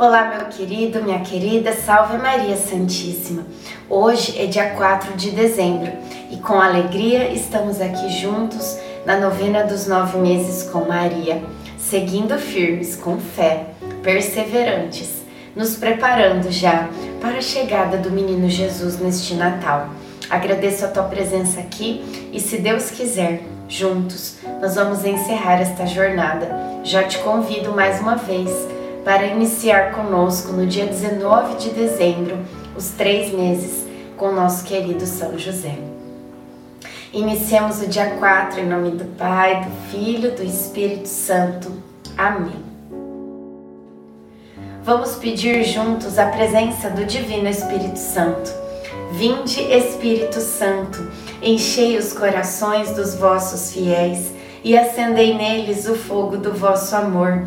Olá, meu querido, minha querida, salve Maria Santíssima. Hoje é dia 4 de dezembro e com alegria estamos aqui juntos na novena dos nove meses com Maria, seguindo firmes, com fé, perseverantes, nos preparando já para a chegada do menino Jesus neste Natal. Agradeço a tua presença aqui e, se Deus quiser, juntos nós vamos encerrar esta jornada. Já te convido mais uma vez para iniciar conosco no dia 19 de dezembro os três meses com nosso querido São José. Iniciemos o dia 4 em nome do Pai, do Filho, do Espírito Santo. Amém. Vamos pedir juntos a presença do Divino Espírito Santo. Vinde, Espírito Santo, enchei os corações dos vossos fiéis e acendei neles o fogo do vosso amor.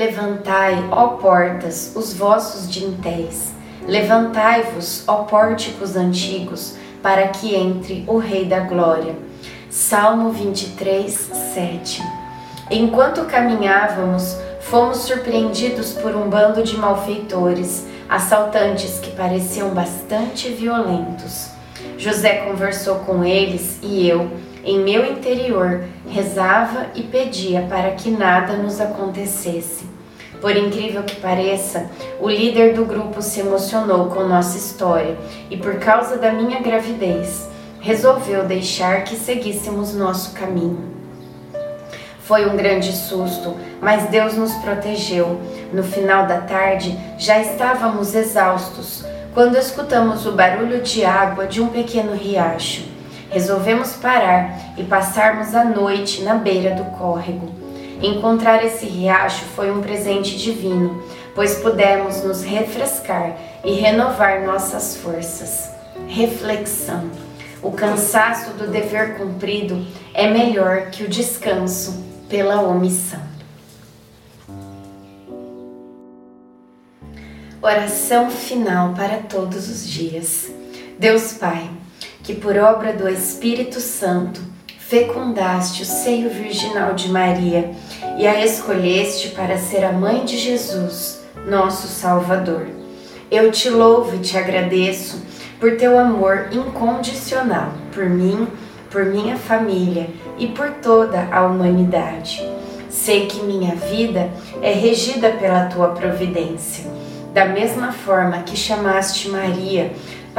Levantai, ó portas, os vossos dintéis. Levantai-vos, ó pórticos antigos, para que entre o Rei da Glória. Salmo 23, 7. Enquanto caminhávamos, fomos surpreendidos por um bando de malfeitores, assaltantes que pareciam bastante violentos. José conversou com eles e eu, em meu interior, rezava e pedia para que nada nos acontecesse. Por incrível que pareça, o líder do grupo se emocionou com nossa história e, por causa da minha gravidez, resolveu deixar que seguíssemos nosso caminho. Foi um grande susto, mas Deus nos protegeu. No final da tarde, já estávamos exaustos quando escutamos o barulho de água de um pequeno riacho resolvemos parar e passarmos a noite na beira do córrego. Encontrar esse riacho foi um presente divino, pois pudemos nos refrescar e renovar nossas forças. Reflexão: o cansaço do dever cumprido é melhor que o descanso pela omissão. Oração final para todos os dias. Deus Pai que por obra do Espírito Santo fecundaste o seio virginal de Maria e a escolheste para ser a mãe de Jesus, nosso Salvador. Eu te louvo e te agradeço por teu amor incondicional por mim, por minha família e por toda a humanidade. Sei que minha vida é regida pela tua providência. Da mesma forma que chamaste Maria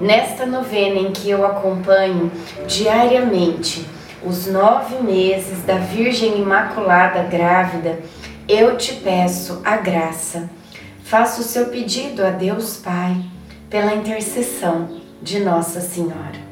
nesta novena em que eu acompanho diariamente os nove meses da Virgem Imaculada grávida, eu te peço a graça. Faça o seu pedido a Deus Pai pela intercessão de Nossa Senhora.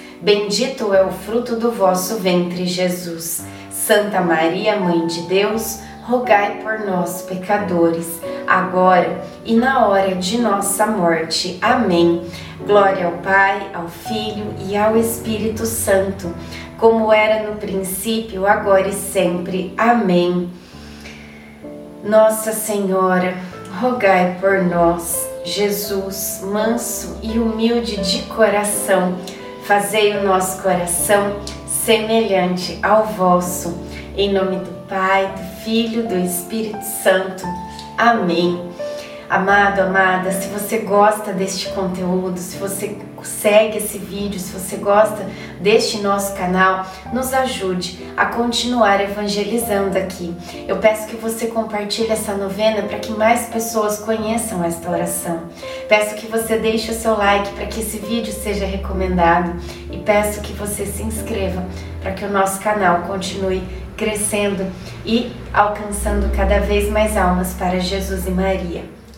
bendito é o fruto do vosso ventre, Jesus. Santa Maria, Mãe de Deus, rogai por nós, pecadores, agora e na hora de nossa morte. Amém. Glória ao Pai, ao Filho e ao Espírito Santo, como era no princípio, agora e sempre. Amém. Nossa Senhora, rogai por nós. Jesus, manso e humilde de coração, fazei o nosso coração semelhante ao vosso. Em nome do Pai, do Filho, do Espírito Santo. Amém. Amado, amada, se você gosta deste conteúdo, se você segue esse vídeo, se você gosta deste nosso canal, nos ajude a continuar evangelizando aqui. Eu peço que você compartilhe essa novena para que mais pessoas conheçam esta oração. Peço que você deixe o seu like para que esse vídeo seja recomendado e peço que você se inscreva para que o nosso canal continue crescendo e alcançando cada vez mais almas para Jesus e Maria.